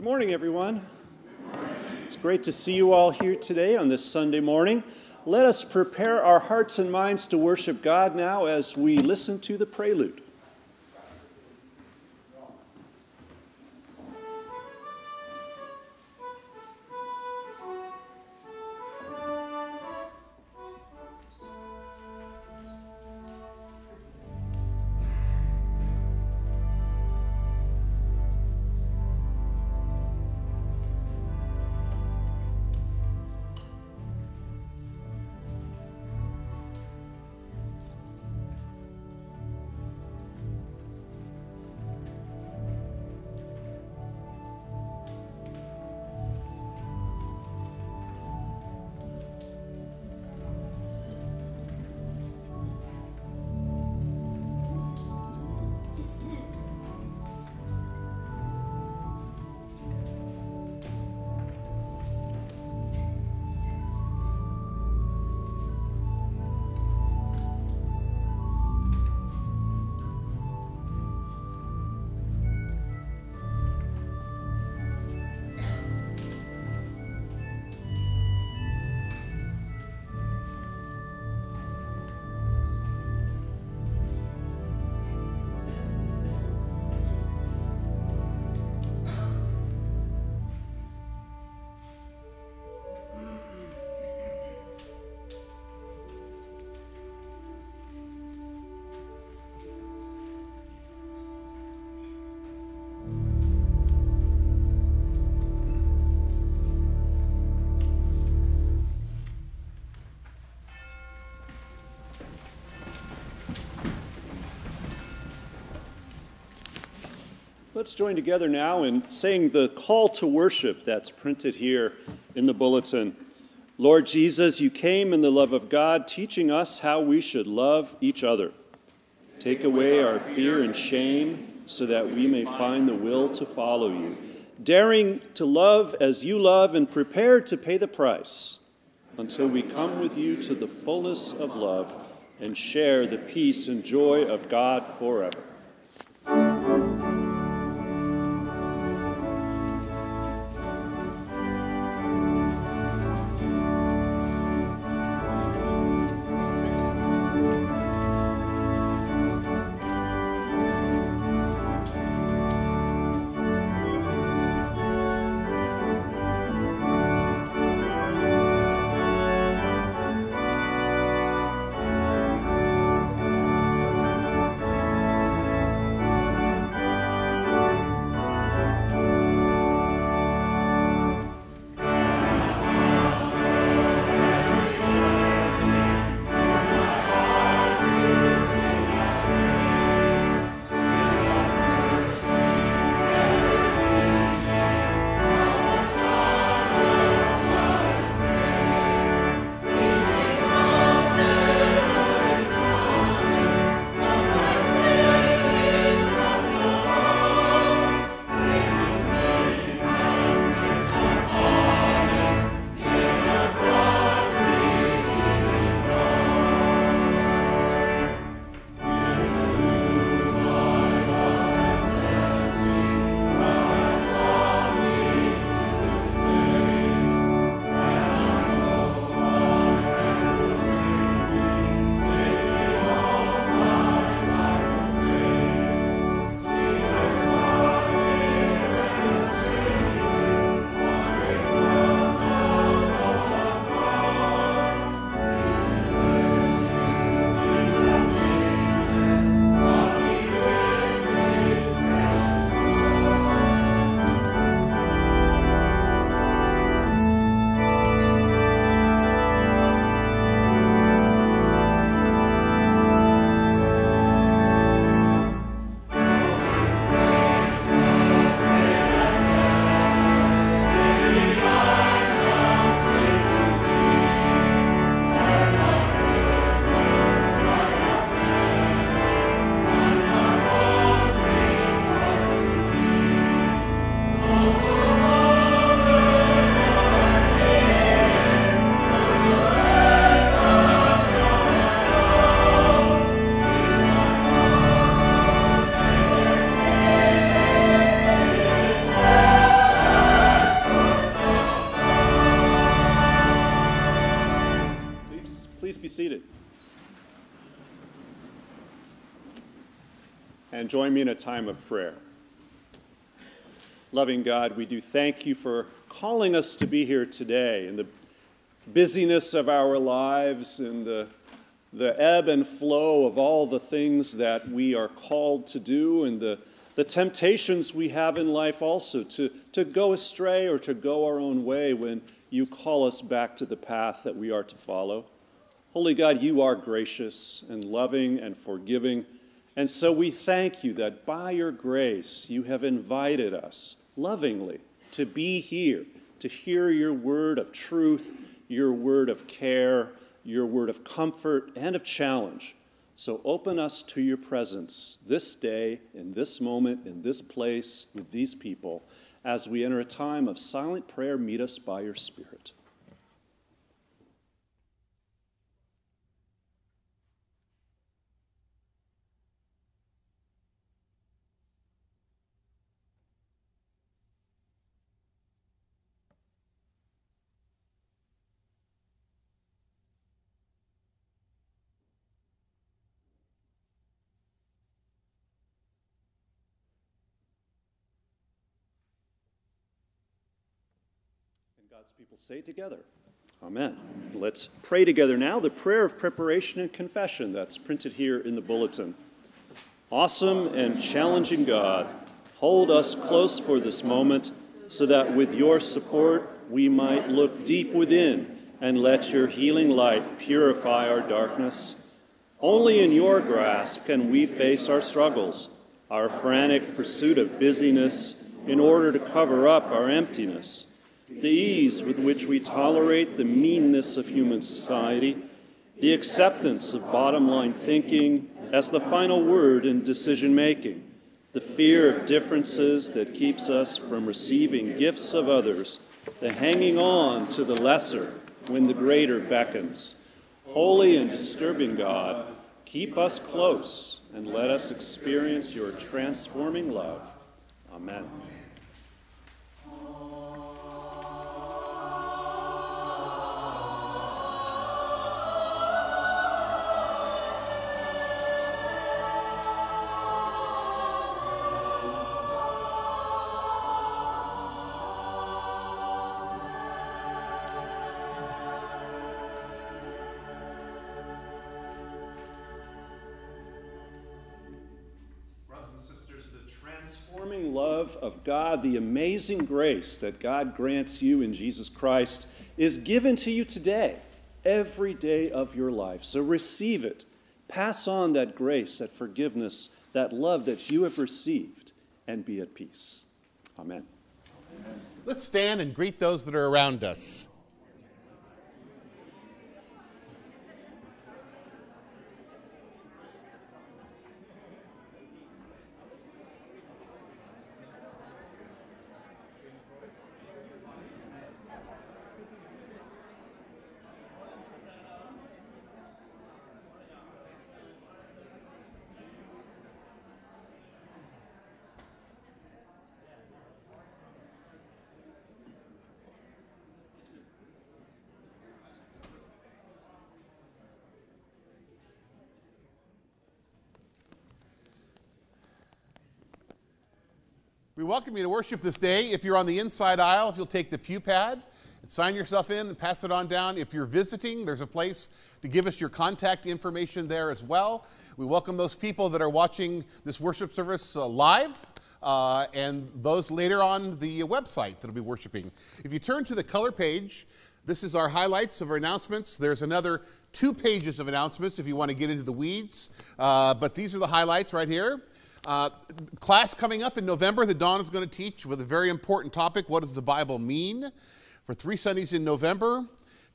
Good morning, everyone. It's great to see you all here today on this Sunday morning. Let us prepare our hearts and minds to worship God now as we listen to the prelude. Let's join together now in saying the call to worship that's printed here in the bulletin. Lord Jesus, you came in the love of God, teaching us how we should love each other. Take away our fear and shame so that we may find the will to follow you, daring to love as you love and prepared to pay the price until we come with you to the fullness of love and share the peace and joy of God forever. In a time of prayer. Loving God, we do thank you for calling us to be here today in the busyness of our lives and the, the ebb and flow of all the things that we are called to do and the, the temptations we have in life also to, to go astray or to go our own way when you call us back to the path that we are to follow. Holy God, you are gracious and loving and forgiving. And so we thank you that by your grace you have invited us lovingly to be here, to hear your word of truth, your word of care, your word of comfort and of challenge. So open us to your presence this day, in this moment, in this place, with these people, as we enter a time of silent prayer. Meet us by your Spirit. God's people say together. Amen. Let's pray together now the prayer of preparation and confession that's printed here in the bulletin. Awesome and challenging God, hold us close for this moment so that with your support we might look deep within and let your healing light purify our darkness. Only in your grasp can we face our struggles, our frantic pursuit of busyness in order to cover up our emptiness the ease with which we tolerate the meanness of human society, the acceptance of bottom line thinking as the final word in decision making, the fear of differences that keeps us from receiving gifts of others, the hanging on to the lesser when the greater beckons. Holy and disturbing God, keep us close and let us experience your transforming love. Amen. Love of God, the amazing grace that God grants you in Jesus Christ, is given to you today, every day of your life. So receive it. Pass on that grace, that forgiveness, that love that you have received, and be at peace. Amen. Let's stand and greet those that are around us. We welcome you to worship this day. If you're on the inside aisle, if you'll take the pew pad and sign yourself in and pass it on down. If you're visiting, there's a place to give us your contact information there as well. We welcome those people that are watching this worship service uh, live. Uh, and those later on the website that'll be worshiping. If you turn to the color page, this is our highlights of our announcements. There's another two pages of announcements if you want to get into the weeds, uh, but these are the highlights right here. Uh, class coming up in November that Don is going to teach with a very important topic what does the Bible mean? For three Sundays in November.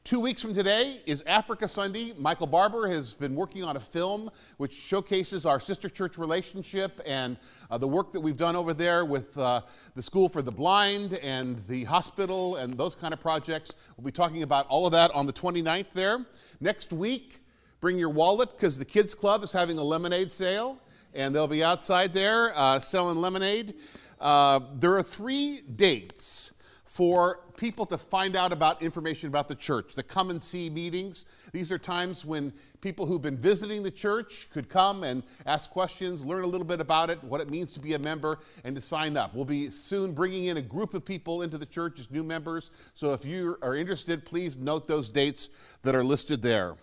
Two weeks from today is Africa Sunday. Michael Barber has been working on a film which showcases our sister church relationship and uh, the work that we've done over there with uh, the School for the Blind and the hospital and those kind of projects. We'll be talking about all of that on the 29th there. Next week, bring your wallet because the Kids Club is having a lemonade sale and they'll be outside there uh, selling lemonade. Uh, there are three dates for people to find out about information about the church, the come and see meetings. These are times when people who've been visiting the church could come and ask questions, learn a little bit about it, what it means to be a member, and to sign up. We'll be soon bringing in a group of people into the church as new members. So if you are interested, please note those dates that are listed there.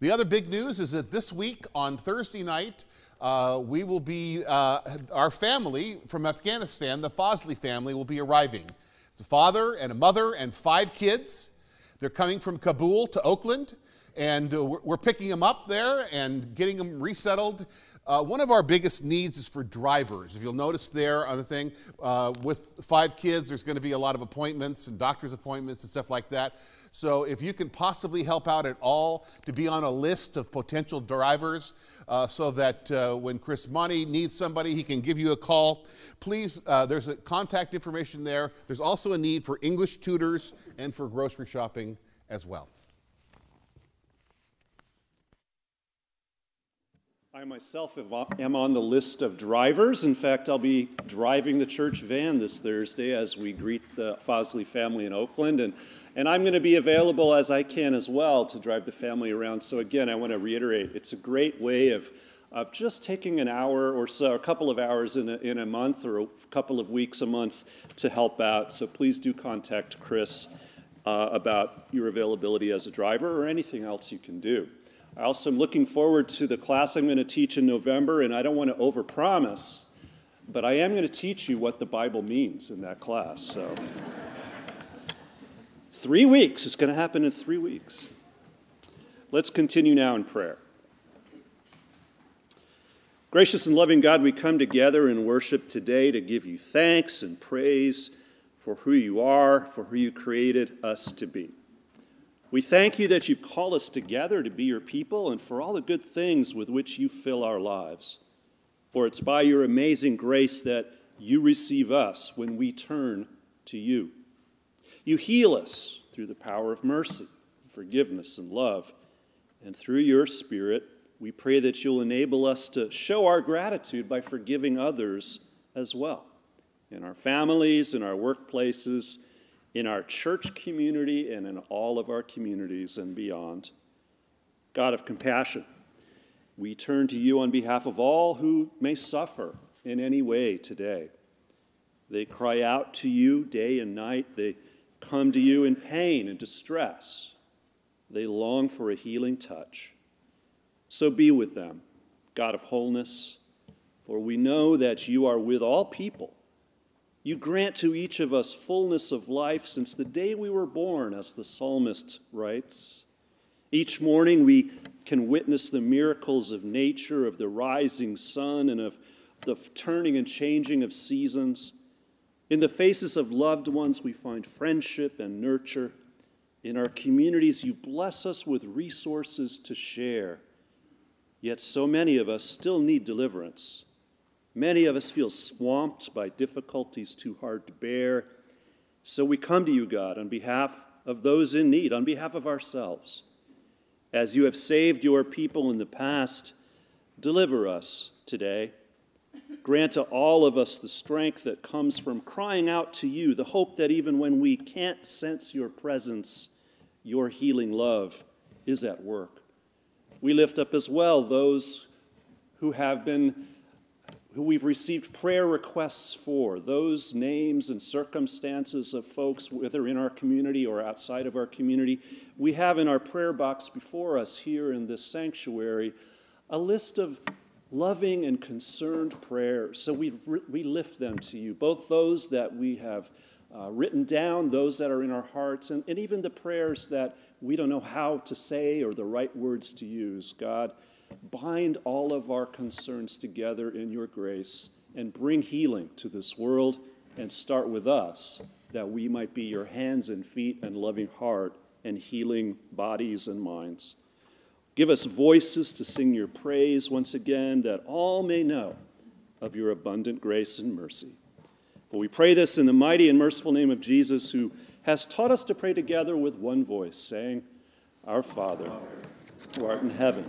The other big news is that this week on Thursday night, uh, we will be, uh, our family from Afghanistan, the Fosley family, will be arriving. It's a father and a mother and five kids. They're coming from Kabul to Oakland, and uh, we're picking them up there and getting them resettled. Uh, one of our biggest needs is for drivers. If you'll notice there on the thing, uh, with five kids, there's going to be a lot of appointments and doctor's appointments and stuff like that. So if you can possibly help out at all to be on a list of potential drivers uh, so that uh, when Chris Money needs somebody, he can give you a call. Please, uh, there's a contact information there. There's also a need for English tutors and for grocery shopping as well. I myself am on the list of drivers. In fact, I'll be driving the church van this Thursday as we greet the Fosley family in Oakland. And and I'm going to be available as I can as well to drive the family around. So, again, I want to reiterate it's a great way of, of just taking an hour or so, a couple of hours in a, in a month or a couple of weeks a month to help out. So, please do contact Chris uh, about your availability as a driver or anything else you can do. I also am looking forward to the class I'm going to teach in November, and I don't want to overpromise, but I am going to teach you what the Bible means in that class. So. Three weeks. It's going to happen in three weeks. Let's continue now in prayer. Gracious and loving God, we come together in worship today to give you thanks and praise for who you are, for who you created us to be. We thank you that you've called us together to be your people and for all the good things with which you fill our lives. For it's by your amazing grace that you receive us when we turn to you. You heal us through the power of mercy, forgiveness, and love. And through your Spirit, we pray that you'll enable us to show our gratitude by forgiving others as well in our families, in our workplaces, in our church community, and in all of our communities and beyond. God of compassion, we turn to you on behalf of all who may suffer in any way today. They cry out to you day and night. They come to you in pain and distress. They long for a healing touch. So be with them, God of wholeness, for we know that you are with all people. You grant to each of us fullness of life since the day we were born, as the psalmist writes. Each morning we can witness the miracles of nature, of the rising sun, and of the turning and changing of seasons. In the faces of loved ones, we find friendship and nurture. In our communities, you bless us with resources to share. Yet so many of us still need deliverance. Many of us feel swamped by difficulties too hard to bear. So we come to you, God, on behalf of those in need, on behalf of ourselves. As you have saved your people in the past, deliver us today. Grant to all of us the strength that comes from crying out to you, the hope that even when we can't sense your presence, your healing love is at work. We lift up as well those who have been who we've received prayer requests for, those names and circumstances of folks, whether in our community or outside of our community. We have in our prayer box before us here in this sanctuary a list of loving and concerned prayers. So we, we lift them to you, both those that we have uh, written down, those that are in our hearts, and, and even the prayers that we don't know how to say or the right words to use. God, bind all of our concerns together in your grace and bring healing to this world and start with us that we might be your hands and feet and loving heart and healing bodies and minds. Give us voices to sing your praise once again, that all may know of your abundant grace and mercy. For we pray this in the mighty and merciful name of Jesus, who has taught us to pray together with one voice, saying, Our Father, who art in heaven,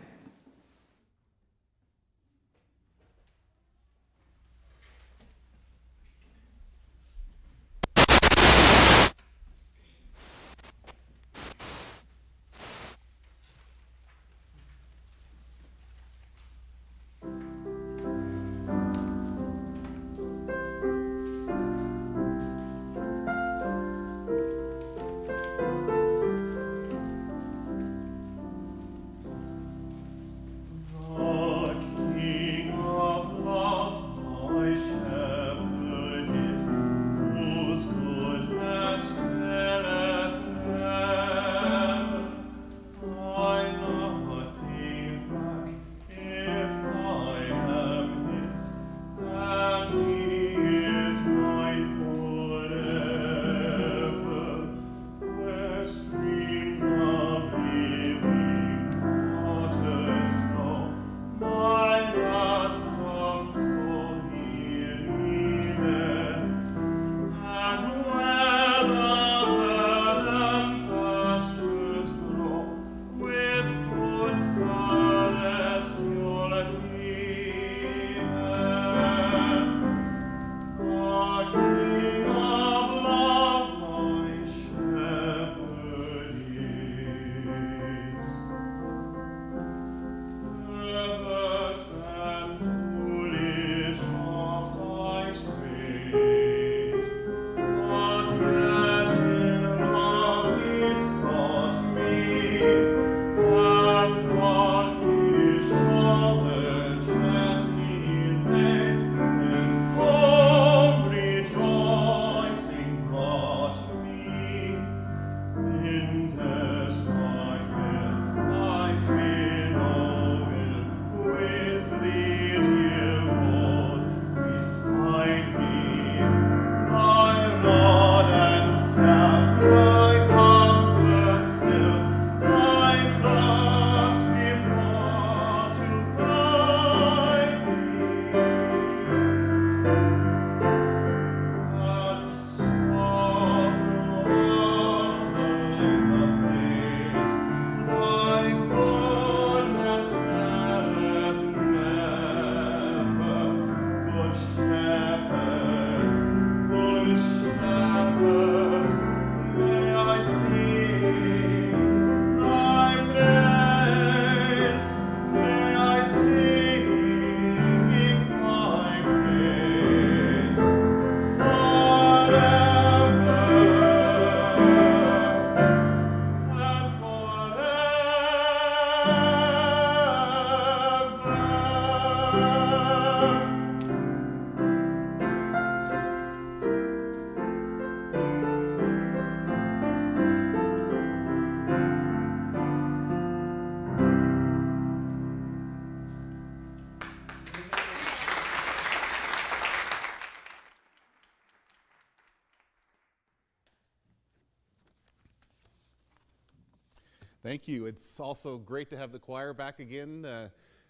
Thank you. It's also great to have the choir back again. Uh,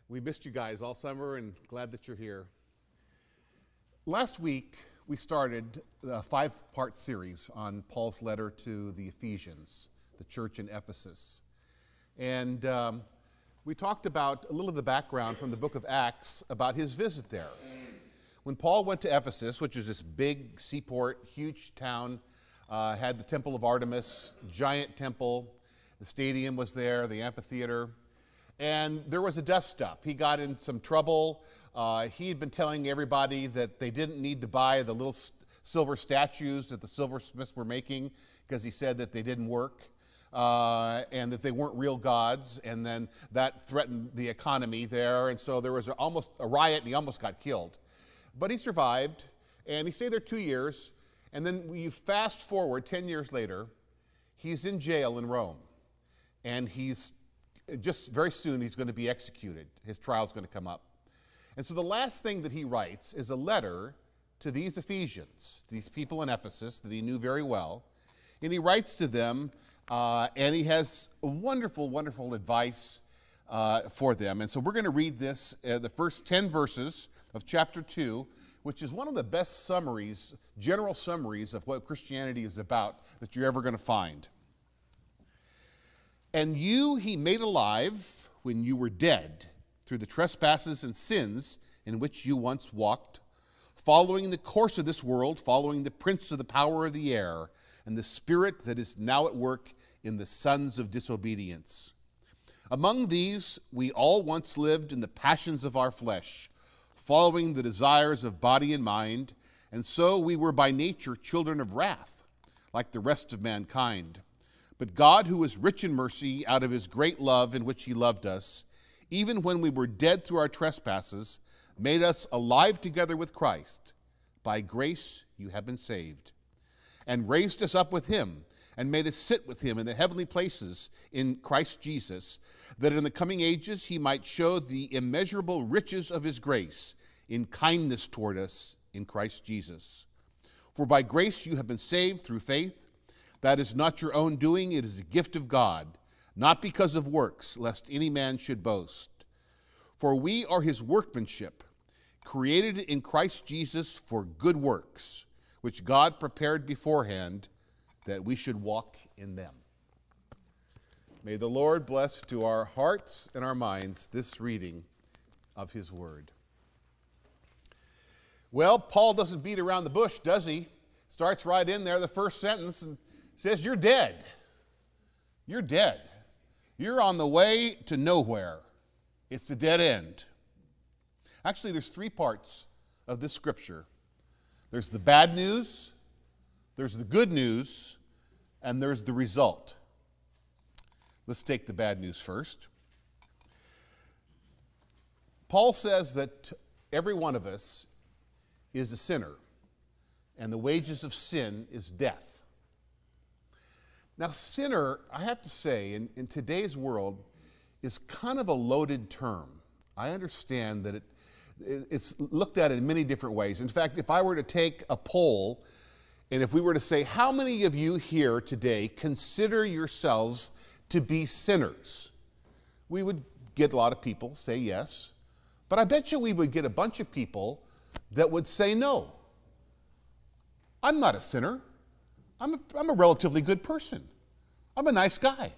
we missed you guys all summer and glad that you're here. Last week, we started a five part series on Paul's letter to the Ephesians, the church in Ephesus. And um, we talked about a little of the background from the book of Acts about his visit there. When Paul went to Ephesus, which is this big seaport, huge town, uh, had the Temple of Artemis, giant temple, the stadium was there, the amphitheater, and there was a dust up. He got in some trouble. Uh, he had been telling everybody that they didn't need to buy the little silver statues that the silversmiths were making because he said that they didn't work. Uh, and that they weren't real gods, and then that threatened the economy there, and so there was a, almost a riot, and he almost got killed. But he survived, and he stayed there two years, and then you fast forward 10 years later, he's in jail in Rome and he's just very soon he's going to be executed. His trial's going to come up. And so the last thing that he writes is a letter to these Ephesians, these people in Ephesus that he knew very well. And he writes to them uh, and he has wonderful, wonderful advice uh, for them. And so we're going to read this, uh, the first 10 verses of chapter 2, which is one of the best summaries, general summaries of what Christianity is about that you're ever going to find. And you he made alive when you were dead through the trespasses and sins in which you once walked, following the course of this world, following the prince of the power of the air, and the spirit that is now at work in the sons of disobedience. Among these, we all once lived in the passions of our flesh, following the desires of body and mind, and so we were by nature children of wrath, like the rest of mankind. But God, who is rich in mercy, out of his great love in which he loved us, even when we were dead through our trespasses, made us alive together with Christ. By grace you have been saved, and raised us up with him and made us sit with him in the heavenly places in Christ Jesus, that in the coming ages he might show the immeasurable riches of his grace in kindness toward us in Christ Jesus. For by grace you have been saved through faith. That is not your own doing, it is a gift of God, not because of works, lest any man should boast. For we are his workmanship, created in Christ Jesus for good works, which God prepared beforehand that we should walk in them. May the Lord bless to our hearts and our minds this reading of his word. Well, Paul doesn't beat around the bush, does he? Starts right in there, the first sentence, and says, You're dead. You're dead. You're on the way to nowhere. It's a dead end. Actually, there's three parts of this scripture there's the bad news, there's the good news, and there's the result. Let's take the bad news first. Paul says that every one of us is a sinner, and the wages of sin is death. Now, sinner, I have to say, in, in today's world, is kind of a loaded term. I understand that it, it, it's looked at in many different ways. In fact, if I were to take a poll, and if we were to say, How many of you here today consider yourselves to be sinners? We would get a lot of people say yes, but I bet you we would get a bunch of people that would say no. I'm not a sinner. I'm a, I'm a relatively good person. I'm a nice guy.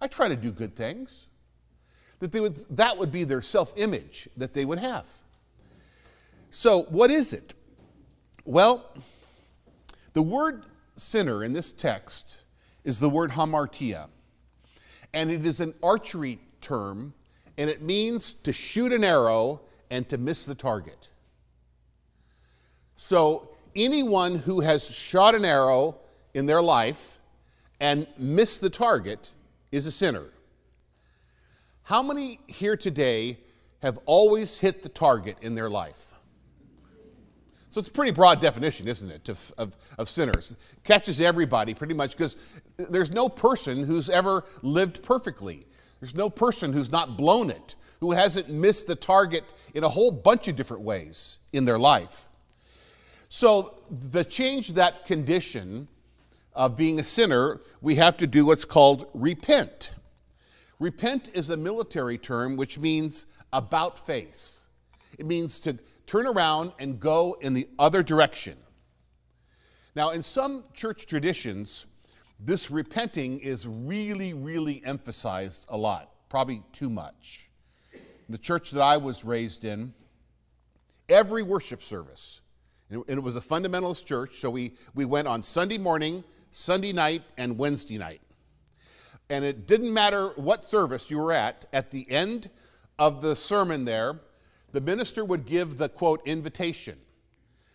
I try to do good things. That, they would, that would be their self image that they would have. So, what is it? Well, the word sinner in this text is the word hamartia, and it is an archery term, and it means to shoot an arrow and to miss the target. So, anyone who has shot an arrow in their life and missed the target is a sinner. How many here today have always hit the target in their life? So it's a pretty broad definition, isn't it, of, of, of sinners? Catches everybody pretty much because there's no person who's ever lived perfectly. There's no person who's not blown it, who hasn't missed the target in a whole bunch of different ways in their life. So, the change that condition of being a sinner, we have to do what's called repent. Repent is a military term which means about face. It means to turn around and go in the other direction. Now, in some church traditions, this repenting is really, really emphasized a lot, probably too much. In the church that I was raised in, every worship service, and it was a fundamentalist church, so we, we went on Sunday morning, Sunday night, and Wednesday night. And it didn't matter what service you were at, at the end of the sermon there, the minister would give the quote invitation.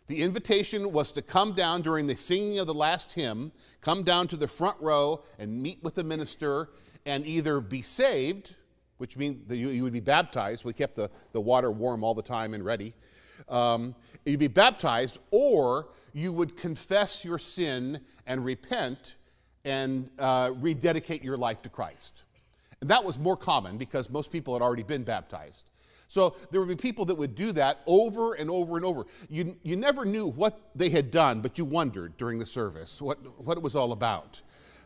The invitation was to come down during the singing of the last hymn, come down to the front row and meet with the minister and either be saved, which means that you, you would be baptized. We kept the, the water warm all the time and ready um, you'd be baptized, or you would confess your sin and repent and uh, rededicate your life to Christ. And that was more common because most people had already been baptized. So there would be people that would do that over and over and over. You, you never knew what they had done, but you wondered during the service what, what it was all about.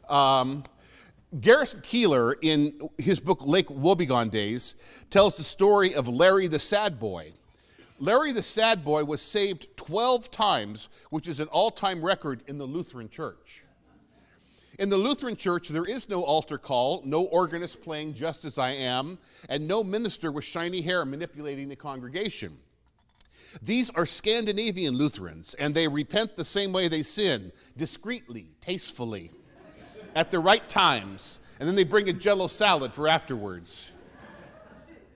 Um, Garrison Keillor, in his book Lake Wobegon Days, tells the story of Larry the Sad Boy. Larry the Sad Boy was saved 12 times, which is an all time record in the Lutheran Church. In the Lutheran Church, there is no altar call, no organist playing Just as I Am, and no minister with shiny hair manipulating the congregation. These are Scandinavian Lutherans, and they repent the same way they sin discreetly, tastefully, at the right times, and then they bring a jello salad for afterwards.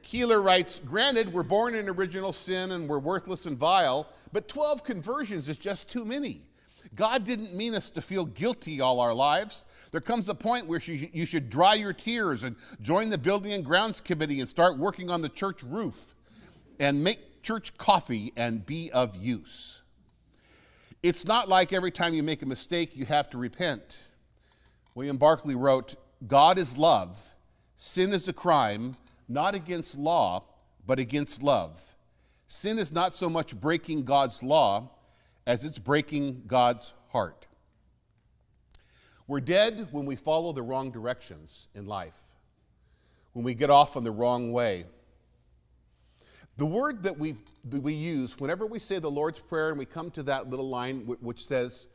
Keillor writes Granted, we're born in original sin and we're worthless and vile, but 12 conversions is just too many. God didn't mean us to feel guilty all our lives. There comes a point where you should dry your tears and join the building and grounds committee and start working on the church roof and make church coffee and be of use. It's not like every time you make a mistake, you have to repent. William Barclay wrote God is love, sin is a crime, not against law, but against love. Sin is not so much breaking God's law as it's breaking God's heart. We're dead when we follow the wrong directions in life, when we get off on the wrong way. The word that we, that we use whenever we say the Lord's Prayer and we come to that little line which says,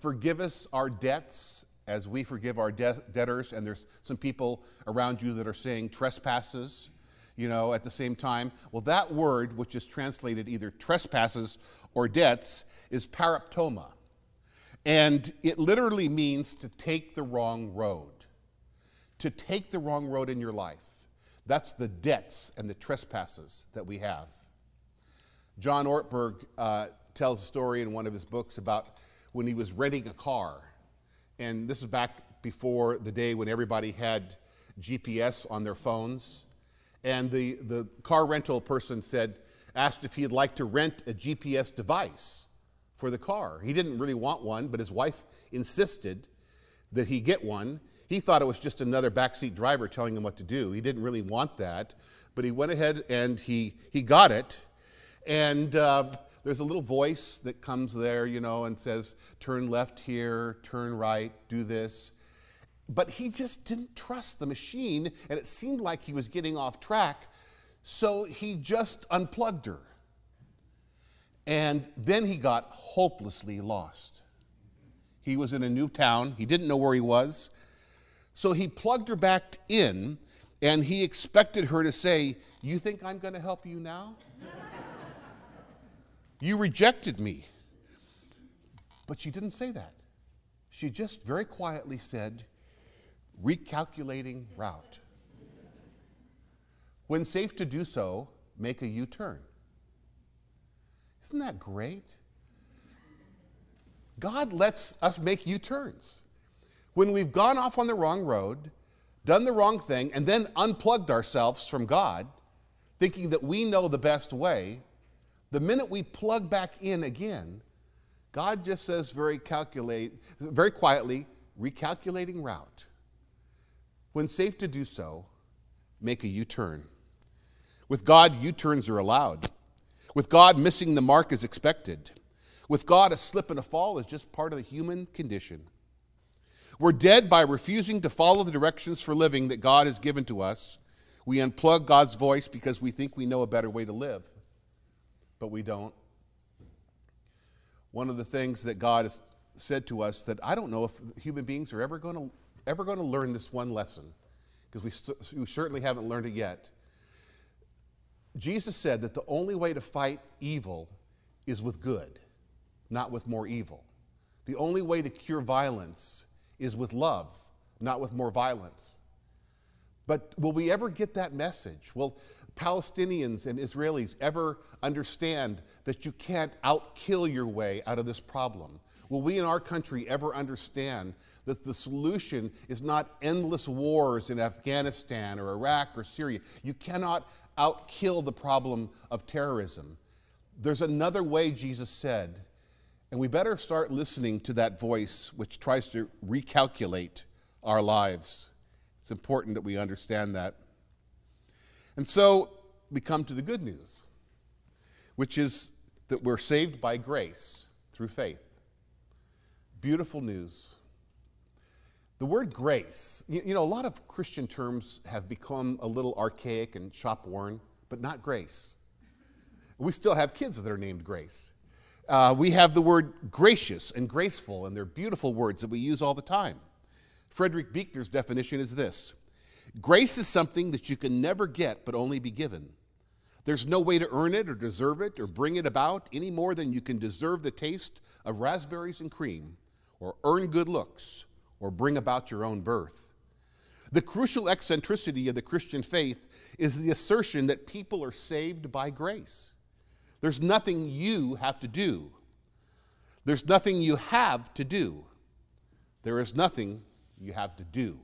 Forgive us our debts as we forgive our de- debtors, and there's some people around you that are saying trespasses, you know, at the same time. Well, that word, which is translated either trespasses or debts, is paraptoma. And it literally means to take the wrong road. To take the wrong road in your life. That's the debts and the trespasses that we have. John Ortberg uh, tells a story in one of his books about when he was renting a car. And this is back before the day when everybody had GPS on their phones. And the, the car rental person said, asked if he'd like to rent a GPS device for the car. He didn't really want one, but his wife insisted that he get one. He thought it was just another backseat driver telling him what to do. He didn't really want that, but he went ahead and he, he got it. And uh, there's a little voice that comes there, you know, and says, turn left here, turn right, do this. But he just didn't trust the machine, and it seemed like he was getting off track. So he just unplugged her. And then he got hopelessly lost. He was in a new town, he didn't know where he was. So he plugged her back in, and he expected her to say, You think I'm going to help you now? You rejected me. But she didn't say that. She just very quietly said, Recalculating route. When safe to do so, make a U turn. Isn't that great? God lets us make U turns. When we've gone off on the wrong road, done the wrong thing, and then unplugged ourselves from God, thinking that we know the best way, the minute we plug back in again, God just says very calculate, very quietly, recalculating route. When safe to do so, make a U turn. With God, U turns are allowed. With God, missing the mark is expected. With God, a slip and a fall is just part of the human condition. We're dead by refusing to follow the directions for living that God has given to us. We unplug God's voice because we think we know a better way to live, but we don't. One of the things that God has said to us that I don't know if human beings are ever going to ever going to learn this one lesson because we, we certainly haven't learned it yet Jesus said that the only way to fight evil is with good, not with more evil. The only way to cure violence is with love, not with more violence. But will we ever get that message? Will Palestinians and Israelis ever understand that you can't outkill your way out of this problem? Will we in our country ever understand that the solution is not endless wars in Afghanistan or Iraq or Syria? You cannot outkill the problem of terrorism. There's another way, Jesus said, and we better start listening to that voice which tries to recalculate our lives. It's important that we understand that. And so we come to the good news, which is that we're saved by grace through faith. Beautiful news. The word grace, you, know, a lot of Christian terms have become a little archaic and shop worn, but not grace. We still have kids that are named Grace. Uh, we have the word gracious and graceful, and they're beautiful words that we use all the time. Frederick Buechner's definition is this Grace is something that you can never get but only be given. There's no way to earn it or deserve it or bring it about any more than you can deserve the taste of raspberries and cream, or earn good looks, or bring about your own birth. The crucial eccentricity of the Christian faith is the assertion that people are saved by grace. There's nothing you have to do. There's nothing you have to do. There is nothing you have to do.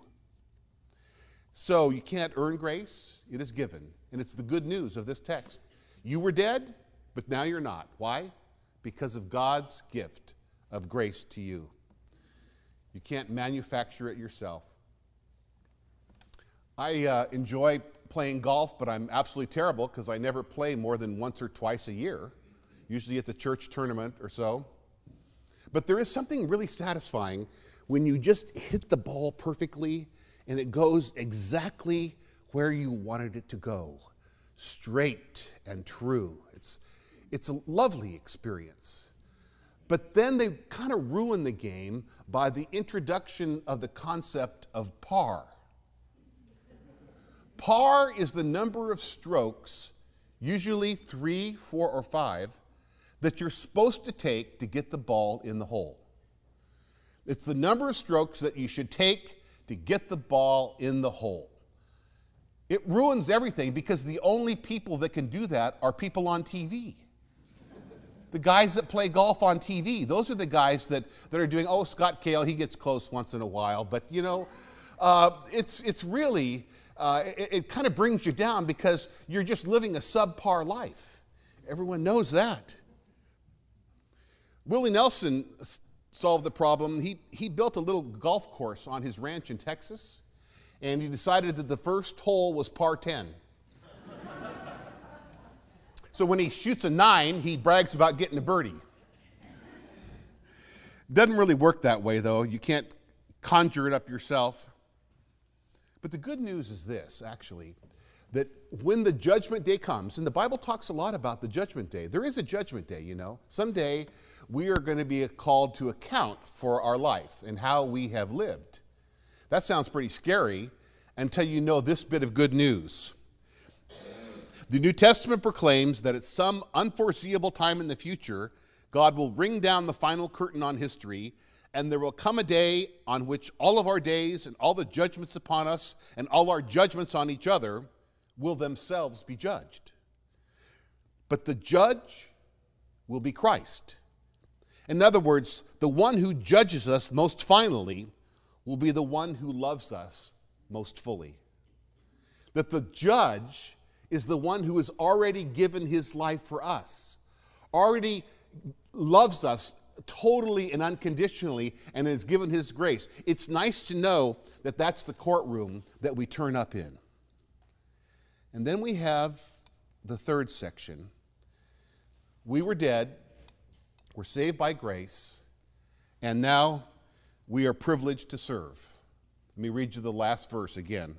So you can't earn grace, it is given. And it's the good news of this text. You were dead, but now you're not. Why? Because of God's gift of grace to you. You can't manufacture it yourself. I uh, enjoy playing golf, but I'm absolutely terrible because I never play more than once or twice a year, usually at the church tournament or so. But there is something really satisfying when you just hit the ball perfectly and it goes exactly where you wanted it to go straight and true. It's, it's a lovely experience. But then they kind of ruin the game by the introduction of the concept of par. Par is the number of strokes, usually three, four, or five, that you're supposed to take to get the ball in the hole. It's the number of strokes that you should take to get the ball in the hole. It ruins everything because the only people that can do that are people on TV. The guys that play golf on TV, those are the guys that, that are doing, oh, Scott Kale, he gets close once in a while. But, you know, uh, it's, it's really, uh, it, it kind of brings you down because you're just living a subpar life. Everyone knows that. Willie Nelson solved the problem. He, he built a little golf course on his ranch in Texas, and he decided that the first hole was par 10. so when he shoots a nine, he brags about getting a birdie. Doesn't really work that way, though. You can't conjure it up yourself. But the good news is this, actually, that when the judgment day comes, and the Bible talks a lot about the judgment day, there is a judgment day, you know. Someday we are going to be called to account for our life and how we have lived. That sounds pretty scary until you know this bit of good news. The New Testament proclaims that at some unforeseeable time in the future, God will ring down the final curtain on history, and there will come a day on which all of our days and all the judgments upon us and all our judgments on each other will themselves be judged. But the judge will be Christ. In other words, the one who judges us most finally will be the one who loves us most fully. That the judge is the one who has already given his life for us, already loves us totally and unconditionally, and has given his grace. It's nice to know that that's the courtroom that we turn up in. And then we have the third section. We were dead, we're saved by grace, and now we are privileged to serve. Let me read you the last verse again.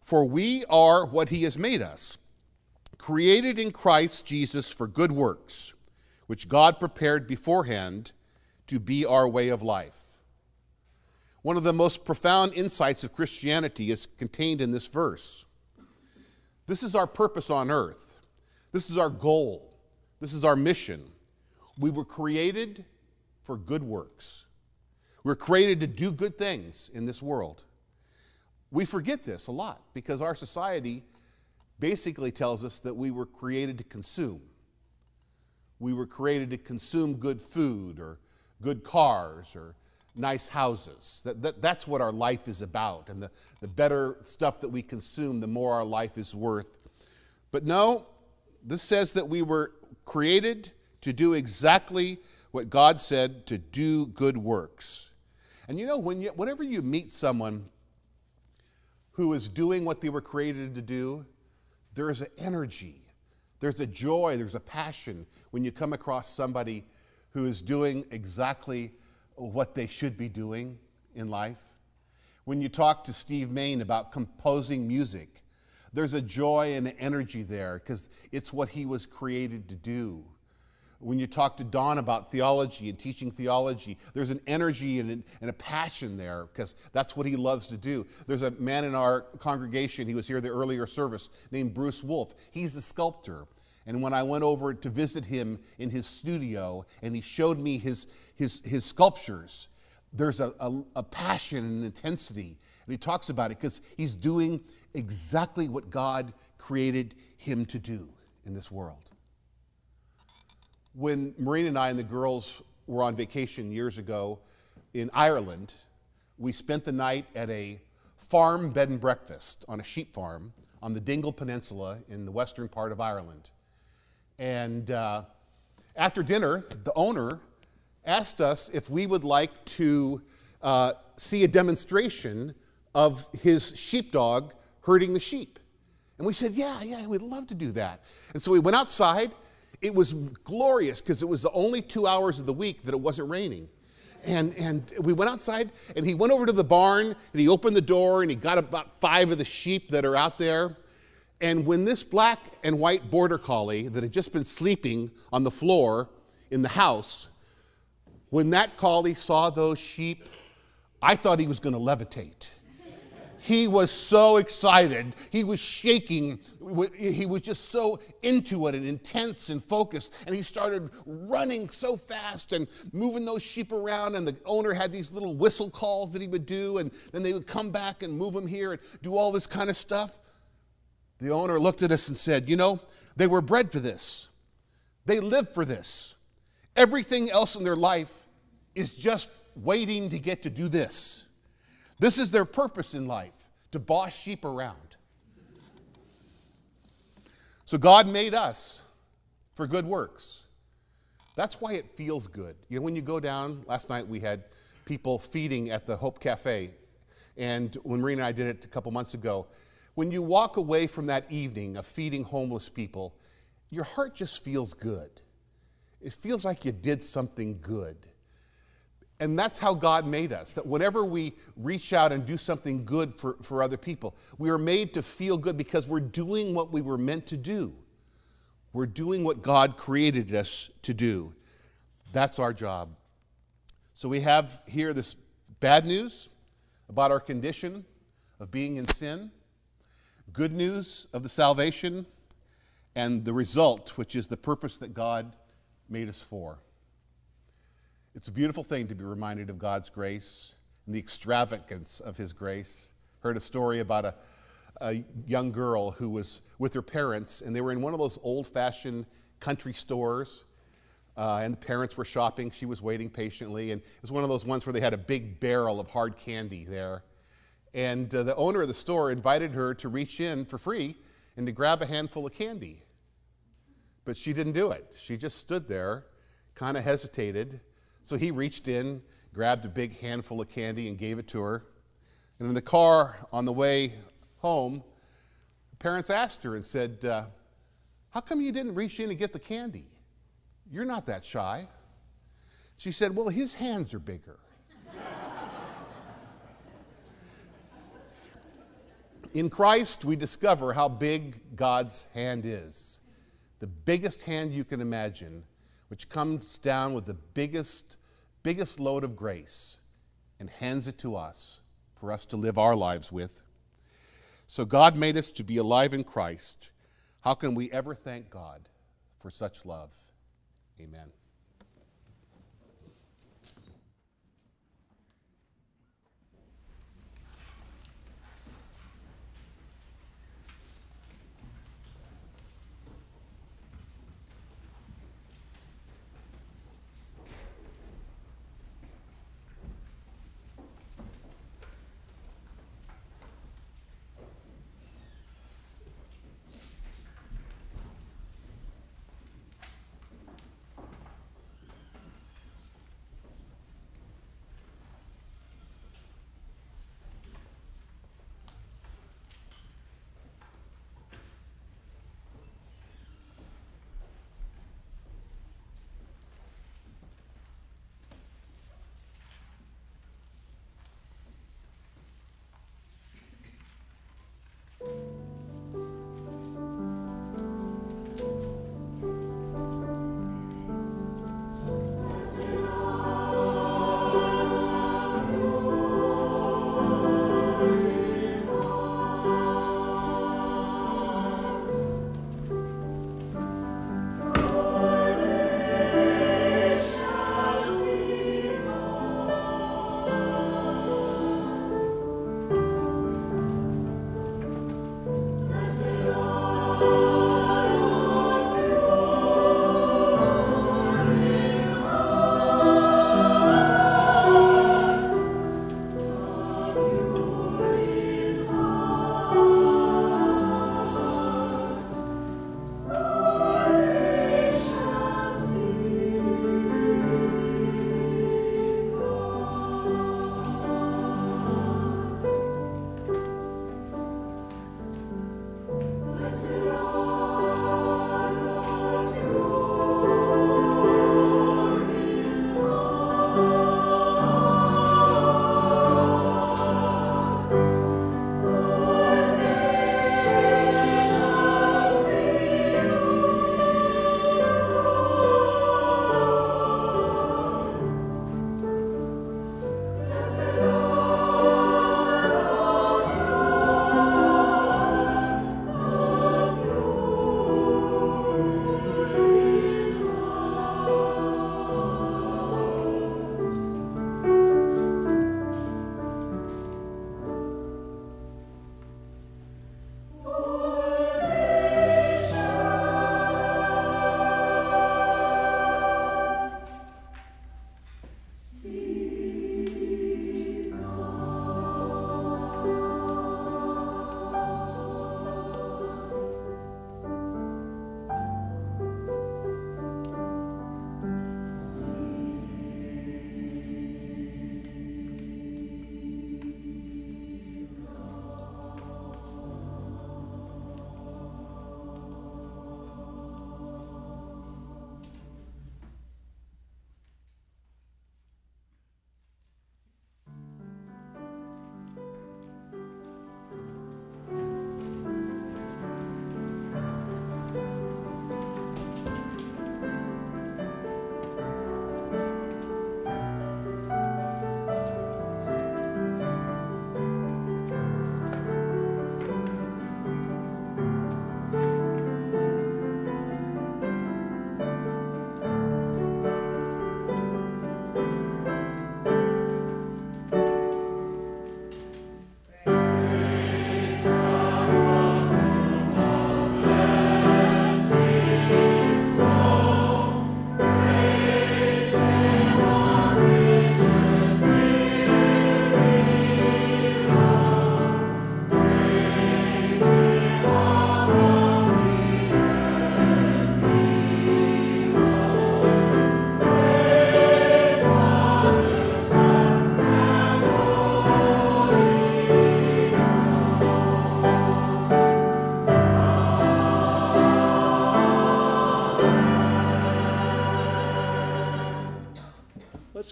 For we are what he has made us, created in Christ Jesus for good works, which God prepared beforehand to be our way of life. One of the most profound insights of Christianity is contained in this verse. This is our purpose on earth. This is our goal. This is our mission. We were created for good works. We're created to do good things in this world. We forget this a lot because our society basically tells us that we were created to consume. We were created to consume good food or good cars or nice houses. That, that, that's what our life is about. And the, the better stuff that we consume, the more our life is worth. But no, this says that we were created to do exactly what God said to do good works. And you know, when you, whenever you meet someone who is doing what they were created to do, there is an energy, there's a joy, there's a passion when you come across somebody who is doing exactly what they should be doing. in life. When you talk to Steve Main about composing music, there's a joy and energy there because it's what he was created to do. When you talk to Don about theology and teaching theology, there's an energy and, and a passion there because that's what he loves to do. There's a man in our congregation, he was here the earlier service, named Bruce Wolf. He's a sculptor. And when I went over to visit him in his studio and he showed me his, his, his sculptures, there's a, a, a passion and intensity. And he talks about it because he's doing exactly what God created him to do in this world. When Maureen and I and the girls were on vacation years ago in Ireland, we spent the night at a farm bed and breakfast on a sheep farm on the Dingle Peninsula in the western part of Ireland. And uh, after dinner, the owner asked us if we would like to uh, see a demonstration of his sheepdog herding the sheep. And we said, Yeah, yeah, we'd love to do that. And so we went outside. It was glorious because it was the only two hours of the week that it wasn't raining. And, and we went outside and he went over to the barn and he opened the door and he got about five of the sheep that are out there. And when this black and white border collie that had just been sleeping on the floor in the house, when that collie saw those sheep, I thought he was going to levitate. He was so excited. He was shaking. He was just so into it and intense and focused. And he started running so fast and moving those sheep around. And the owner had these little whistle calls that he would do. And then they would come back and move him here and do all this kind of stuff. The owner looked at us and said, You know, they were bred for this, they live for this. Everything else in their life is just waiting to get to do this. This is their purpose in life to boss sheep around. So God made us for good works. That's why it feels good. You know, when you go down, last night we had people feeding at the Hope Cafe. And when Marina and I did it a couple months ago, when you walk away from that evening of feeding homeless people, your heart just feels good. It feels like you did something good. And that's how God made us, that whenever we reach out and do something good for, for other people, we are made to feel good because we're doing what we were meant to do. We're doing what God created us to do. That's our job. So we have here this bad news about our condition of being in sin good news of the salvation and the result, which is the purpose that God made us for. It's a beautiful thing to be reminded of God's grace and the extravagance of His grace. Heard a story about a, a young girl who was with her parents, and they were in one of those old fashioned country stores. Uh, and the parents were shopping. She was waiting patiently. And it was one of those ones where they had a big barrel of hard candy there. And uh, the owner of the store invited her to reach in for free and to grab a handful of candy. But she didn't do it. She just stood there, kind of hesitated. So he reached in, grabbed a big handful of candy, and gave it to her. And in the car on the way home, parents asked her and said, uh, How come you didn't reach in and get the candy? You're not that shy. She said, Well, his hands are bigger. In Christ, we discover how big God's hand is. The biggest hand you can imagine, which comes down with the biggest, biggest load of grace and hands it to us for us to live our lives with. So God made us to be alive in Christ. How can we ever thank God for such love? Amen.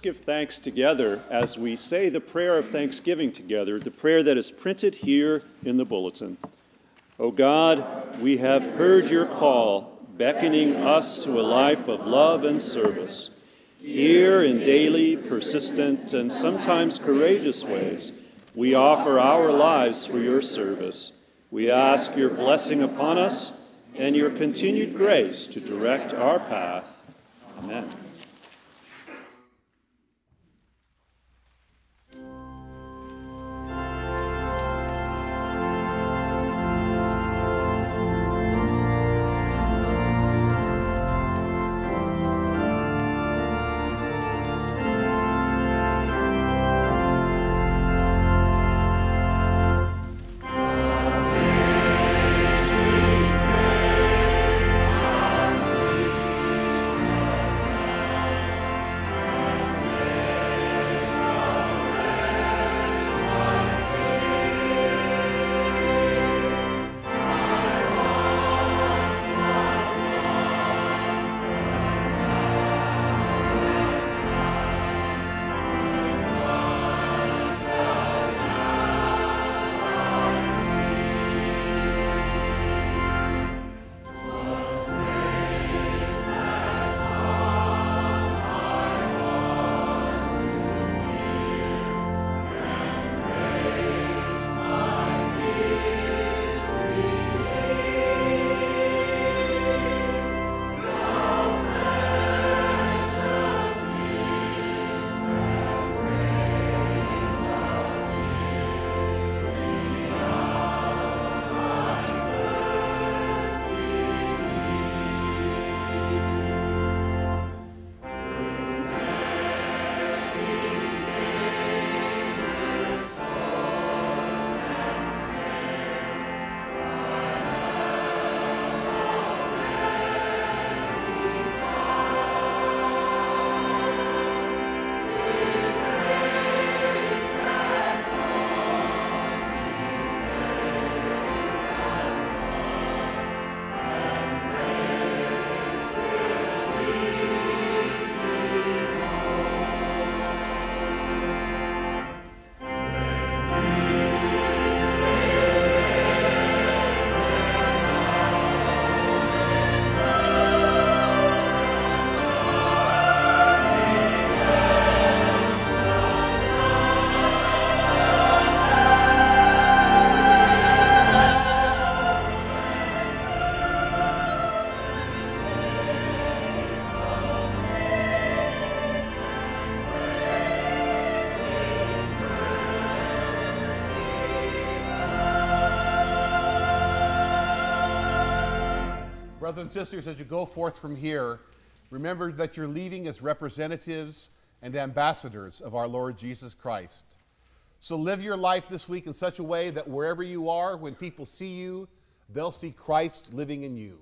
Give thanks together as we say the prayer of thanksgiving together, the prayer that is printed here in the bulletin. O God, we have heard your call, beckoning us to a life of love and service. Here in daily, persistent, and sometimes courageous ways, we offer our lives for your service. We ask your blessing upon us and your continued grace to direct our path. Amen. Brothers and sisters, as you go forth from here, remember that you're leaving as representatives and ambassadors of our Lord Jesus Christ. So live your life this week in such a way that wherever you are, when people see you, they'll see Christ living in you.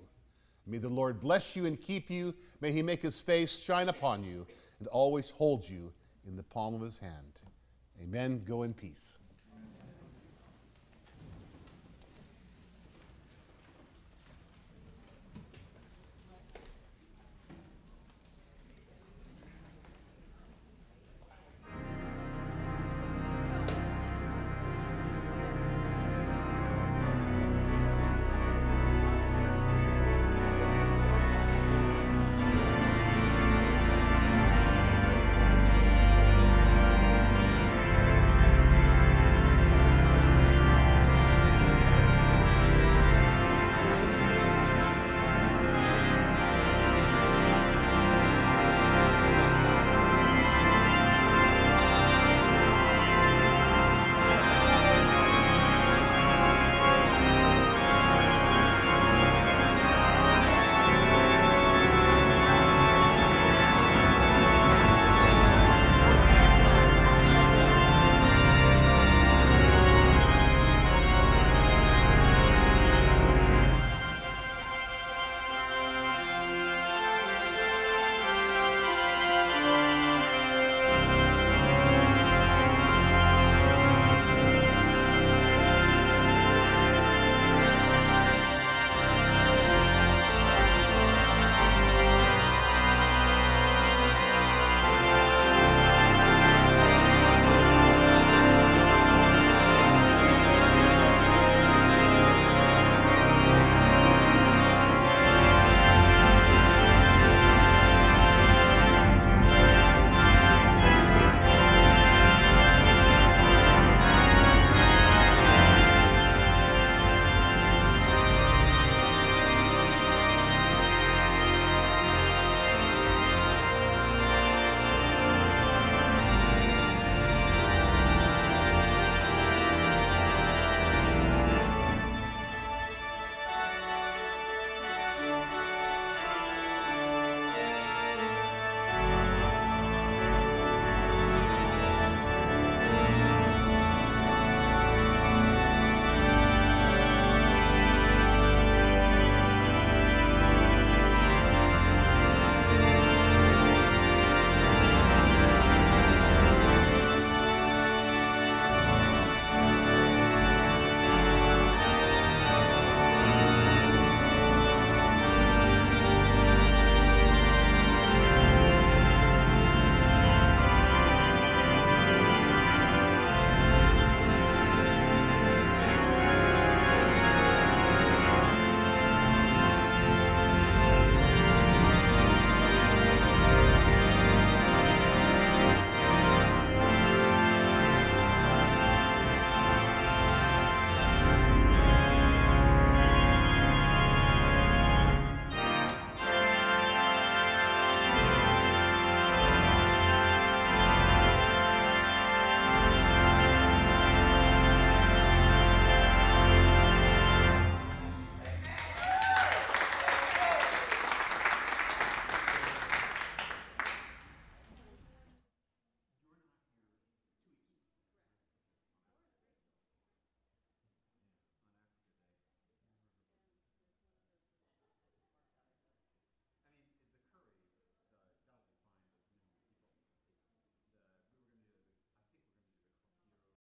May the Lord bless you and keep you. May he make his face shine upon you and always hold you in the palm of his hand. Amen. Go in peace.